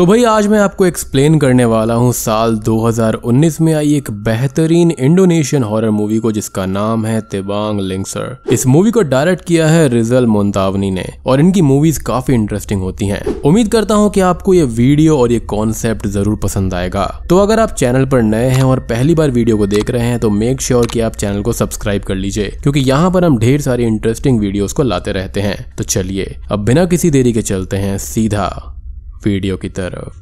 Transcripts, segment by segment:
तो भाई, आज मैं आपको एक्सप्लेन करने वाला हूँ साल 2019 में आई एक बेहतरीन इंडोनेशियन हॉरर मूवी को, जिसका नाम है तिबांग लिंक्सर इस मूवी को डायरेक्ट किया है रिजल मोन्तावनी ने, और इनकी मूवीज़ काफ़ी इंटरेस्टिंग होती हैं। उम्मीद करता हूँ कि आपको ये वीडियो और ये कॉन्सेप्ट ज़रूर पसंद आएगा। तो अगर आप चैनल पर नए हैं और पहली बार वीडियो को देख रहे हैं तो मेक श्योर की आप चैनल को सब्सक्राइब कर लीजिए, क्योंकि यहाँ पर हम ढेर सारी इंटरेस्टिंग वीडियोस को लाते रहते हैं। तो चलिए, अब बिना किसी देरी के चलते हैं सीधा वीडियो की तरफ़।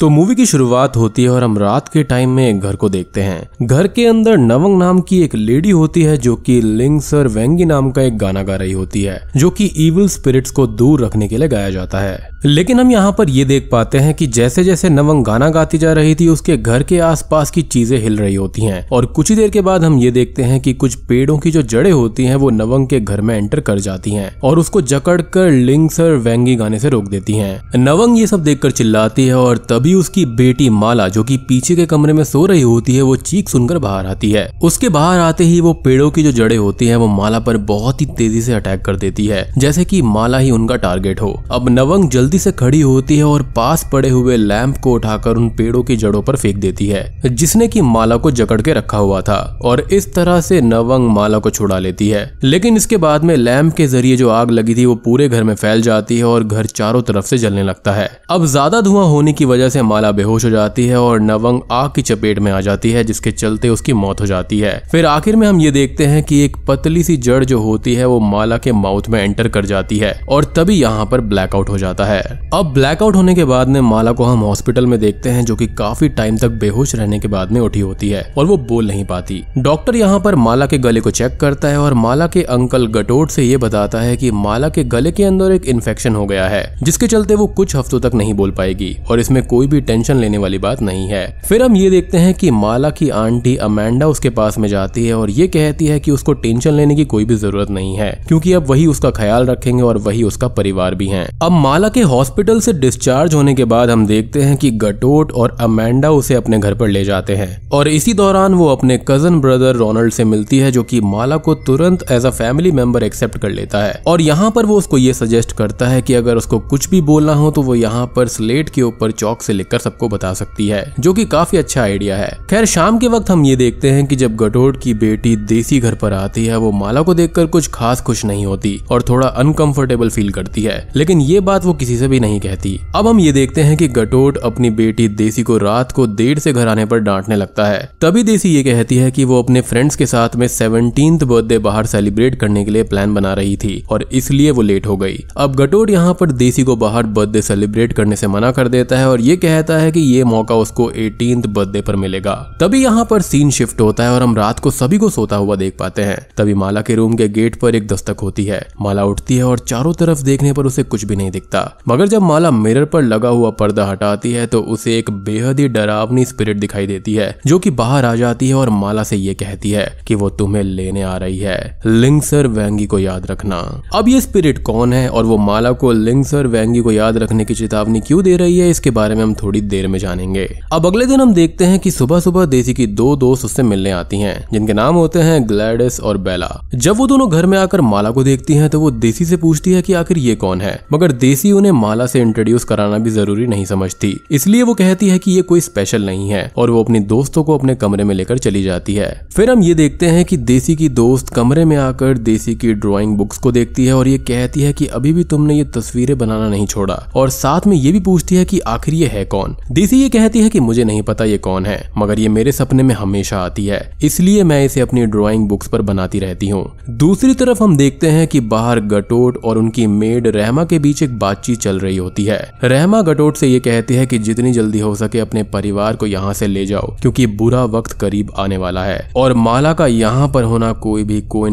तो मूवी की शुरुआत होती है और हम रात के टाइम में एक घर को देखते हैं। घर के अंदर नवंग नाम की एक लेडी होती है जो कि लिंग सर वेंगी नाम का एक गाना गा रही होती है, जो कि इविल स्पिरिट्स को दूर रखने के लिए गाया जाता है। लेकिन हम यहाँ पर ये देख पाते हैं कि जैसे जैसे नवंग गाना गाती जा रही थी, उसके घर के आसपास की चीज़ें हिल रही होती हैं। और कुछ ही देर के बाद हम ये देखते हैं कि कुछ पेड़ों की जो जड़ें होती हैं, वो नवंग के घर में एंटर कर जाती हैं और उसको जकड़ कर लिंग सर वेंगी गाने से रोक देती हैं। नवंग ये सब देखकर चिल्लाती है और तभी उसकी बेटी माला, जो की पीछे के कमरे में सो रही होती है, वो चीख सुनकर बाहर आती है। उसके बाहर आते ही वो पेड़ों की जो जड़े होती है, वो माला पर बहुत ही तेज़ी से अटैक कर देती है, जैसे की माला ही उनका टारगेट हो। अब नवंग जल्दी जल्दी से खड़ी होती है और पास पड़े हुए लैंप को उठाकर उन पेड़ों की जड़ों पर फेंक देती है, जिसने की माला को जकड़ के रखा हुआ था, और इस तरह से नवंग माला को छुड़ा लेती है। लेकिन इसके बाद में लैंप के ज़रिए जो आग लगी थी, वो पूरे घर में फैल जाती है और घर चारों तरफ़ से जलने लगता है। अब ज़्यादा धुआँ होने की वजह से माला बेहोश हो जाती है और नवंग आग की चपेट में आ जाती है, जिसके चलते उसकी मौत हो जाती है। फिर आखिर में हम ये देखते हैं कि एक पतली सी जड़ जो होती है, वो माला के माउथ में एंटर कर जाती है, और तभी यहाँ पर ब्लैकआउट हो जाता है। अब ब्लैकआउट होने के बाद में माला को हम हॉस्पिटल में देखते हैं, जो कि काफ़ी टाइम तक बेहोश रहने के बाद में उठी होती है, और वो बोल नहीं पाती। डॉक्टर यहाँ पर माला के गले को चेक करता है, और माला के अंकल गटोट से ये बताता है कि माला के गले के अंदर एक इन्फेक्शन हो गया है, जिसके चलते वो कुछ हफ्तों तक नहीं बोल पाएगी, और इसमें कोई भी टेंशन लेने वाली बात नहीं है। फिर हम ये देखते हैं कि माला की आंटी अमेंडा उसके पास में जाती है, और ये कहती है कि उसको टेंशन लेने की कोई भी ज़रूरत नहीं है, क्योंकि अब वही उसका ख्याल रखेंगे, और वही उसका परिवार भी है। अब माला के हॉस्पिटल से डिस्चार्ज होने के बाद हम देखते हैं कि गटोट और अमेंडा उसे अपने घर पर ले जाते हैं। और इसी दौरान वो अपने कज़न ब्रदर रोनाल्ड से मिलती है जो कि माला को तुरंत as a family member accept कर लेता है। और यहाँ पर वो उसको ये सजेस्ट करता है कि अगर उसको कुछ भी बोलना हो तो वो यहाँ पर स्लेट के ऊपर चौक से लिखकर सबको बता सकती है, जो कि काफ़ी अच्छा आइडिया है। खैर, शाम के वक्त हम ये देखते हैं कि जब गटोट की बेटी देसी घर पर आती है, वो माला को देखकर कुछ खास खुश नहीं होती और थोड़ा अनकंफर्टेबल फील करती है। लेकिन ये बात वो किसी से भी नहीं कहती। अब हम ये देखते हैं कि गटोट अपनी बेटी देसी को रात को देर से घर आने पर डांटने लगता है। तभी देसी ये कहती है कि वो अपने फ्रेंड्स के साथ में सेवनटीन बर्थडे बाहर सेलिब्रेट करने के लिए प्लान बना रही थी और इसलिए वो लेट हो गई। अब गटोट यहाँ पर देसी को बाहर बर्थडे सेलिब्रेट करने से मना कर देता है और ये कहता है कि ये मौका उसको एटीन बर्थडे पर मिलेगा। तभी यहाँ पर सीन शिफ्ट होता है और हम रात को सभी को सोता हुआ देख पाते हैं। तभी माला के रूम के गेट पर एक दस्तक होती है। माला उठती है और चारों तरफ़ देखने पर उसे कुछ भी नहीं दिखता। मगर जब माला मिरर पर लगा हुआ पर्दा हटाती है तो उसे एक बेहद ही डरावनी स्पिरिट दिखाई देती है, जो कि बाहर आ जाती है और माला से ये कहती है कि वो तुम्हें लेने आ रही है। लिंगसर वैंगी को याद रखना। अब ये स्पिरिट कौन है और वो माला को लिंगसर वैंगी को याद रखने की चेतावनी क्यों दे रही है, इसके बारे में हम थोड़ी देर में जानेंगे। अब अगले दिन हम देखते हैं कि सुबह सुबह देसी की दो दोस्त उससे मिलने आती हैं, जिनके नाम होते हैं ग्लैडिस और बेला। जब वो दोनों घर में आकर माला को देखती हैं तो वो देसी से पूछती है कि आखिर ये कौन है? मगर देसी उन्हें माला से इंट्रोड्यूस कराना भी ज़रूरी नहीं समझती। इसलिए वो कहती है कि ये कोई स्पेशल नहीं है और वो अपनी दोस्तों को अपने कमरे में लेकर चली जाती है। फिर हम ये देखते हैं कि देसी की दोस्त कमरे में आकर देसी की ड्राइंग बुक्स को देखती है और ये कहती है कि अभी भी तुमने ये तस्वीरें बनाना नहीं छोड़ा। और साथ में ये भी पूछती है कि आखिर ये है कौन? देसी ये कहती है कि मुझे नहीं पता ये कौन है, मगर ये मेरे सपने में हमेशा आती है, इसलिए मैं इसे अपनी ड्राइंग बुक्स पर बनाती रहती हूँ। दूसरी तरफ़ हम देखते हैं कि बाहर गटोट और उनकी मेड रहमा के बीच एक बातचीत चल रही होती है। रहमा गटोट से ये कहती है कि जितनी जल्दी हो सके अपने परिवार को यहाँ से ले जाओ, क्योंकि बुरा वक्त करीब आने वाला है, और माला का यहाँ पर होना कोई भी को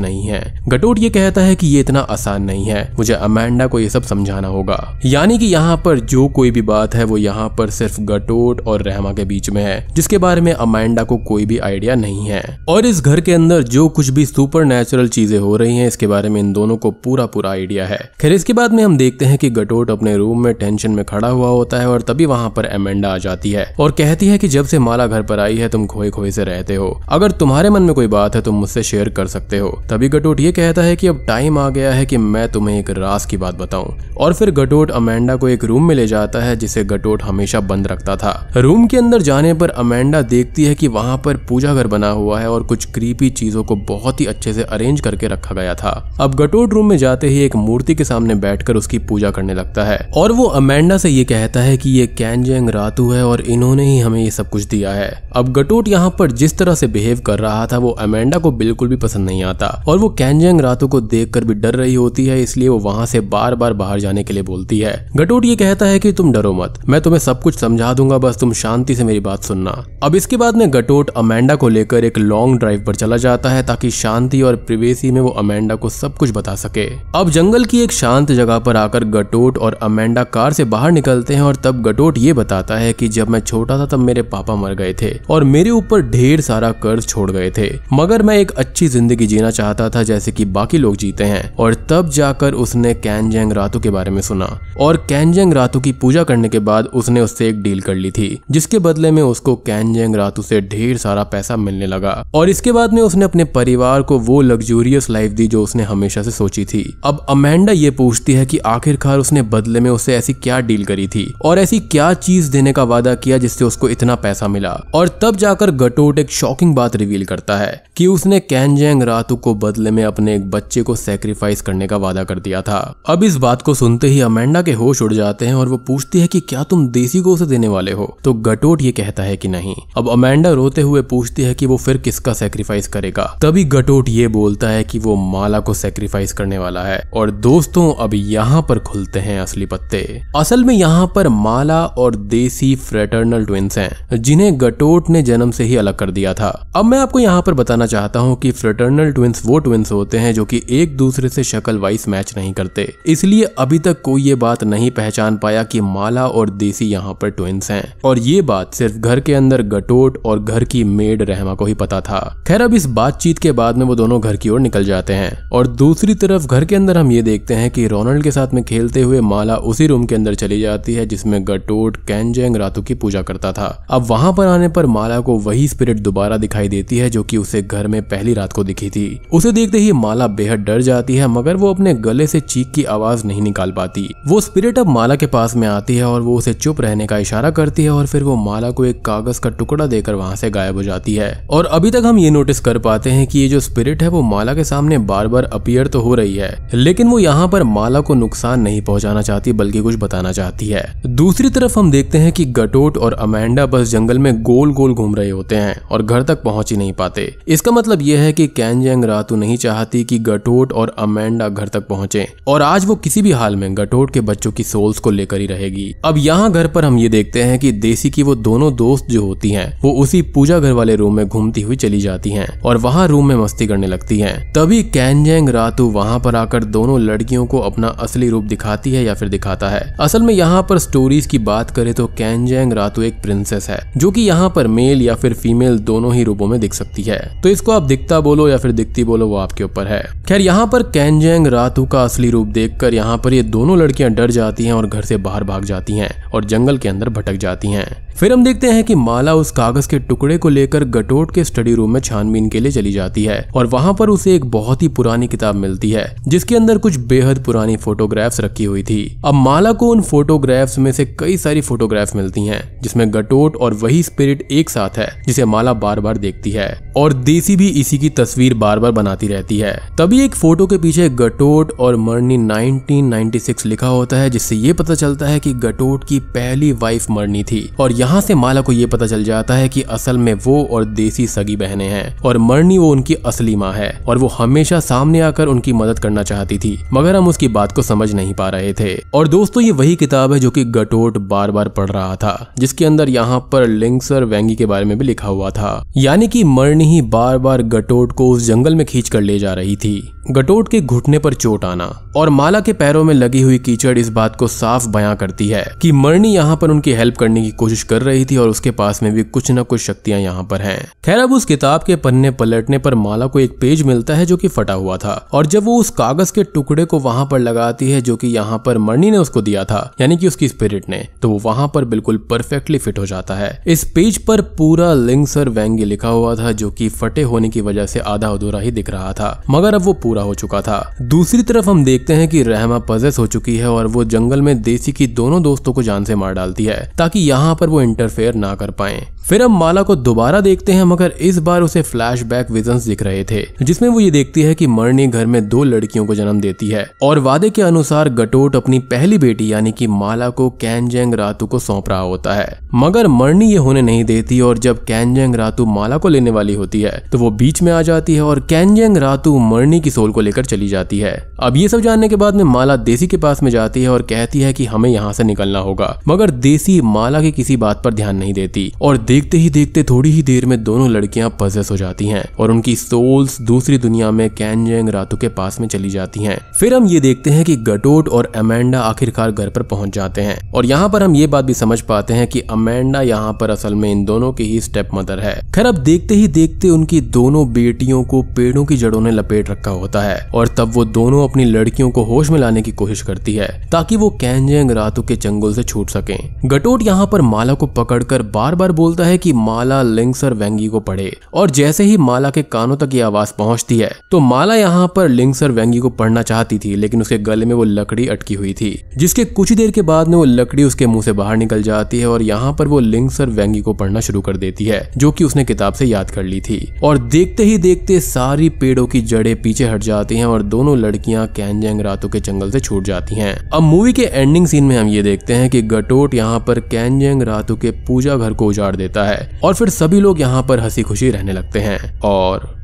नहीं है। गटोट ये कहता है कि ये इतना आसान नहीं है, मुझे अमेंडा को ये सब समझाना होगा। यानी कि यहाँ पर जो कोई भी बात है, वो यहाँ पर सिर्फ़ गटोट और रहमा के बीच में है, जिसके बारे में अमेंडा को कोई भी आइडिया नहीं है। और इस घर के अंदर जो कुछ भी सुपर चीज़ें हो रही हैं, इसके बारे में इन दोनों को पूरा पूरा आइडिया है। खैर, इसके बाद में हम देखते हैं कि गटोट अपने रूम में टेंशन में खड़ा हुआ होता है और तभी वहाँ पर एमेंडा आ जाती है और कहती है कि जब से माला घर पर आई है, तुम खोए खोए से रहते हो। अगर तुम्हारे मन में कोई बात है, तुम मुझसे शेयर कर सकते हो। तभी गटोट ये कहता है कि अब टाइम आ गया है कि मैं तुम्हें एक रास की बात बताऊँ। और फिर गटोट अमेंडा को एक रूम में ले जाता है, जिसे गटोट हमेशा बंद रखता था। रूम के अंदर जाने पर अमेंडा देखती है कि वहाँ पर पूजा घर बना हुआ है और कुछ क्रीपी चीज़ों को बहुत ही अच्छे से अरेंज करके रखा गया था। अब गटोट रूम में जाते ही एक मूर्ति के सामने बैठकर उसकी पूजा करने लगता है। और वो अमेंडा से ये कहता है कि ये कैनजेंग रातू है और इन्होंने ही हमें ये सब कुछ दिया है। अब गटोट यहाँ पर जिस तरह से बिहेव कर रहा था, वो अमेंडा को बिल्कुल भी पसंद नहीं आता। और वो कैंजेंग रातू को देखकर भी डर रही होती है, इसलिए वो वहाँ से बार बार बाहर जाने के लिए बोलती है। गटोट ये कहता है कि तुम डरो मत। मैं तुम्हें सब कुछ समझा दूँगा, बस तुम शांति से मेरी बात सुनना। अब इसके बाद में गटोट अमेंडा को लेकर एक लॉन्ग ड्राइव पर चला जाता है, ताकि शांति और प्रिवेसी में वो अमेंडा को सब कुछ बता सके। अब जंगल की एक शांत जगह पर आकर गटोट और अमेंडा कार से बाहर निकलते हैं और तब गटोट ये बताता है कि जब मैं छोटा था तब मेरे पापा मर गए थे और मेरे ऊपर ढेर सारा कर्ज छोड़ गए थे। मगर मैं एक अच्छी ज़िंदगी जीना चाहता था, जैसे कि बाकी लोग जीते हैं। और तब जाकर उसने कैनजेंग रातू के बारे में सुना। और कैनजेंग रातू की पूजा करने के बाद उसने उससे एक डील कर ली थी, जिसके बदले में उसको कैनजेंग रातू से ढेर सारा पैसा मिलने लगा। और इसके बाद में उसने अपने परिवार को वो लग्जूरियस लाइफ दी जो उसने हमेशा से सोची थी। अब अमेंडा ये पूछती है कि आखिरकार उसने बदले में उसे ऐसी क्या डील करी थी? और ऐसी क्या चीज़ देने का वादा किया जिससे उसको इतना पैसा मिला? और तब जाकर गटोट एक शॉकिंग बात रिवील करता है कि उसने कैनजेंग रातू को बदले में अपने एक बच्चे को सेक्रीफाइस करने का वादा कर दिया था। अब इस बात को सुनते ही अमेंडा के होश उड़ जाते हैं और वो पूछती है कि क्या तुम देसी को उसे देने वाले हो? तो गटोट ये कहता है कि नहीं। अब अमेंडा रोते हुए पूछती है कि वो फिर किसका सेक्रीफाइस करेगा? तभी गटोट ये बोलता है कि वो माला को सेक्रीफाइस करने वाला है। और दोस्तों, अब यहाँ पर खुलते हैं असली पत्ते। असल में यहाँ पर माला और देसी फ्रेटर्नल ट्विंस हैं, जिन्हें गटोट ने जन्म से ही अलग कर दिया था। अब मैं आपको यहाँ पर बताना चाहता हूँ कि फ्रेटर्नल ट्विंस वो ट्विंस होते हैं जो कि एक दूसरे से शक्ल वाइज मैच नहीं करते। इसलिए अभी तक कोई ये बात नहीं पहचान पाया कि माला और देसी यहाँ पर ट्विंस हैं। और ये बात सिर्फ़ घर के अंदर गटोट और घर की मेड रहमा को ही पता था। खैर, अब इस बातचीत के बाद में वो दोनों घर की ओर निकल जाते हैं। और दूसरी तरफ़ घर के अंदर हम ये देखते हैं कि रोनाल्ड के साथ में खेलते हुए माला उसी रूम के अंदर चली जाती है, जिसमें गटोट कैंजेंग रातू की पूजा करता था। अब वहाँ पर आने पर माला को वही स्पिरिट दोबारा दिखाई देती है, जो कि उसे घर में पहली रात को दिखी थी। उसे देखते ही माला बेहद डर जाती है, मगर वो अपने गले से चीख की आवाज़ नहीं निकाल पाती। वो स्पिरिट अब माला के पास में आती है और वो उसे चुप रहने का इशारा करती है और फिर वो माला को एक कागज़ का टुकड़ा देकर वहाँ से गायब हो जाती है। और अभी तक हम ये नोटिस कर पाते हैं कि ये जो स्पिरिट है, वो माला के सामने बार बार अपियर तो हो रही है, लेकिन वो यहाँ पर माला को नुकसान नहीं पहुंचाना चाहती, बल्कि कुछ बताना चाहती है। दूसरी तरफ़ हम देखते हैं कि गटोट और अमेंडा बस जंगल में गोल गोल घूम रहे होते हैं और घर तक पहुँच ही नहीं पाते। इसका मतलब यह है कि कैंजेंग रातू नहीं चाहती कि गटोट और अमेंडा घर तक पहुँचे, और आज वो किसी भी हाल में गटोट के बच्चों की सोल्स को लेकर ही रहेगी। अब यहाँ घर पर हम ये देखते हैं कि देसी की वो दोनों दोस्त जो होती हैं, वो उसी पूजा घर वाले रूम में घूमती हुई चली जाती हैं और वहाँ रूम में मस्ती करने लगती हैं। तभी कैंजेंग रातू वहाँ पर आकर दोनों लड़कियों को अपना असली रूप दिखाती है या फिर दिखाता है। असल में यहाँ पर स्टोरीज की बात करें तो कैंजेंग रातू एक प्रिंसेस है, जो कि यहाँ पर मेल या फिर फीमेल दोनों ही रूपों में दिख सकती है। तो इसको आप दिखता बोलो या फिर दिखती बोलो वो आपके ऊपर है। खैर, यहाँ पर कैंजेंग रातू का असली रूप देखकर यहाँ पर ये दोनों लड़कियाँ डर जाती हैं और घर से बाहर भाग जाती हैं और जंगल के अंदर भटक जाती हैं। फिर हम देखते हैं कि माला उस कागज़ के टुकड़े को लेकर गटोट के स्टडी रूम में छानबीन के लिए चली जाती है और वहाँ पर उसे एक बहुत ही पुरानी किताब मिलती है, जिसके अंदर कुछ बेहद पुरानी फोटोग्राफ्स रखी हुई थी। अब माला को उन फोटोग्राफ्स में से कई सारी फोटोग्राफ्स मिलती हैं, जिसमें गटोट और वही स्पिरिट एक साथ है, जिसे माला बार बार देखती है, और देसी भी इसी की तस्वीर बार बार बनाती रहती है। तभी एक फ़ोटो के पीछे गटोट और मरनी 1996 लिखा होता है, जिससे ये पता चलता है कि गटोट की पहली वाइफ मरनी थी, और यहाँ से माला को ये पता चल जाता है कि असल में वो और देसी सगी बहनें हैं, और मरनी वो उनकी असली माँ है, और वो हमेशा सामने आकर उनकी मदद करना चाहती थी, मगर हम उसकी बात को समझ नहीं पा रहे थे। और दोस्तों, ये वही किताब है जो कि गटोट बार बार पढ़ रहा था, जिसके अंदर यहाँ पर लिंक्सर वेंगी के बारे में भी लिखा हुआ था। यानी कि मरनी ही बार बार गटोट को उस जंगल में खींच कर ले जा रही थी। गटोट के घुटने पर चोट आना और माला के पैरों में लगी हुई कीचड़ इस बात को साफ़ बयां करती है कि मरनी यहाँ पर उनकी हेल्प करने की कोशिश कर रही थी और उसके पास में भी कुछ न कुछ शक्तियाँ यहाँ पर हैं। खैर, अब उस किताब के पन्ने पलटने पर माला को एक पेज मिलता है जो कि फटा हुआ था और जब वो उस कागज़ के टुकड़े को वहाँ पर लगाती है जो कि यहाँ पर मरनी ने उसको दिया था, यानी कि उसकी स्पिरिट ने तो वो वहाँ पर बिल्कुल परफेक्टली फिट हो जाता है। इस पेज पर पूरा लिंग सर वेंगी लिखा हुआ था, जो कि फटे होने की वजह से आधा अधूरा ही दिख रहा था, मगर अब वो पूरा हो चुका था। दूसरी तरफ़ हम देखते हैं कि रहमा पजेस हो चुकी है और वो जंगल में देसी की दोनों दोस्तों को जान से मार डालती है, ताकि यहाँ पर वो इंटरफेयर ना कर पाए। फिर हम माला को दोबारा देखते हैं, मगर इस बार उसे फ्लैशबैक विजन्स दिख रहे थे, जिसमें वो ये देखती है कि मरनी घर में दो लड़कियों को जन्म देती है और वादे के अनुसार गटोट अपनी पहली बेटी, यानी कि माला को कैनजेंग रातू को सौंप रहा होता है। मगर मरनी ये होने नहीं देती और जब कैनजेंग रातू माला को लेने वाली होती है तो वो बीच में आ जाती है और कैनजेंग रातू मरनी की सोल को लेकर चली जाती है। अब ये सब जानने के बाद में माला देसी के पास में जाती है और कहती है कि हमें यहाँ से निकलना होगा, मगर देसी माला की किसी बात पर ध्यान नहीं देती और देखते ही देखते थोड़ी ही देर में दोनों लड़कियाँ पजेस हो जाती हैं और उनकी सोल्स दूसरी दुनिया में कैनजेंग रातू के पास में चली जाती हैं। फिर हम ये देखते हैं कि गटोट और अमेंडा आखिरकार घर पर पहुँच जाते हैं और यहाँ पर हम ये बात भी समझ पाते हैं कि अमेंडा यहाँ पर असल में इन दोनों की ही स्टेप मदर है। खैर अब देखते ही देखते उनकी दोनों बेटियों को पेड़ों की जड़ों ने लपेट रखा होता है और तब वो दोनों अपनी लड़कियों को होश में लाने की कोशिश करती है ताकि वो कैनजेंग रातू के चंगुल से छूट सके। गटोट यहाँ पर माला को पकड़कर बार बार बोलता है कि माला लिंक्सर वेंगी को पढ़े। और जैसे ही माला के कानों तक ये आवाज़ पहुँचती है तो माला यहाँ पर लिंक्सर वेंगी को पढ़ना चाहती थी, लेकिन उसके गले में वो लकड़ी अटकी हुई थी, जिसके कुछ देर के बाद में वो लकड़ी उसके मुँह से बाहर निकल जाती है और यहाँ पर वो लिंक्सर वेंगी को पढ़ना शुरू कर देती है, जो की उसने किताब से याद कर ली थी। और देखते ही देखते सारी पेड़ों की जड़ें पीछे हट जाती हैं और दोनों लड़कियाँ कैनजेंग रातों के जंगल से छूट जाती हैं। अब मूवी के एंडिंग सीन में हम ये देखते हैं कि गटोट यहाँ पर कैनजेंग रातों के पूजा घर को उजाड़ देता है। और फिर सभी लोग यहाँ पर हँसी खुशी रहने लगते हैं और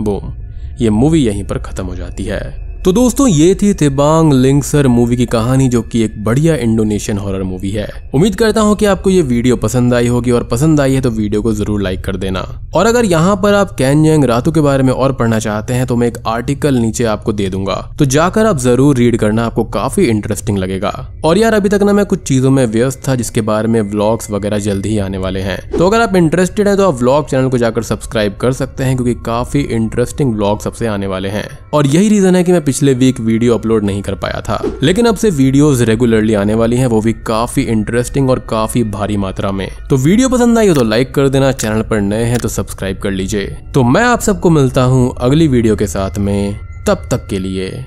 बूम ये मूवी यहीं पर खत्म हो जाती है। तो दोस्तों, ये थी तिबांग लिंक्सर मूवी की कहानी, जो कि एक बढ़िया इंडोनेशियन हॉरर मूवी है। उम्मीद करता हूँ कि आपको ये वीडियो पसंद आई होगी, और पसंद आई है तो वीडियो को ज़रूर लाइक कर देना। और अगर यहाँ पर आप कैनयंग रातू के बारे में और पढ़ना चाहते हैं तो मैं एक आर्टिकल नीचे आपको दे दूँगा। तो जाकर आप ज़रूर रीड करना, आपको काफ़ी इंटरेस्टिंग लगेगा। और यार, अभी तक ना मैं कुछ चीज़ों में व्यस्त था, जिसके बारे में व्लॉग्स वगैरह जल्द ही आने वाले हैं। तो अगर आप इंटरेस्टेड है तो आप व्लॉग चैनल को जाकर सब्सक्राइब कर सकते हैं, क्योंकि काफ़ी इंटरेस्टिंग व्लॉग सबसे आने वाले हैं। और यही रीजन है कि मैं पिछले वीक वीडियो अपलोड नहीं कर पाया था। लेकिन अब से वीडियोस रेगुलरली आने वाली हैं, वो भी काफ़ी इंटरेस्टिंग और काफ़ी भारी मात्रा में। तो वीडियो पसंद आई हो तो लाइक कर देना चैनल पर नए हैं तो सब्सक्राइब कर लीजिए। तो मैं आप सबको मिलता हूँ अगली वीडियो के साथ में, तब तक के लिए।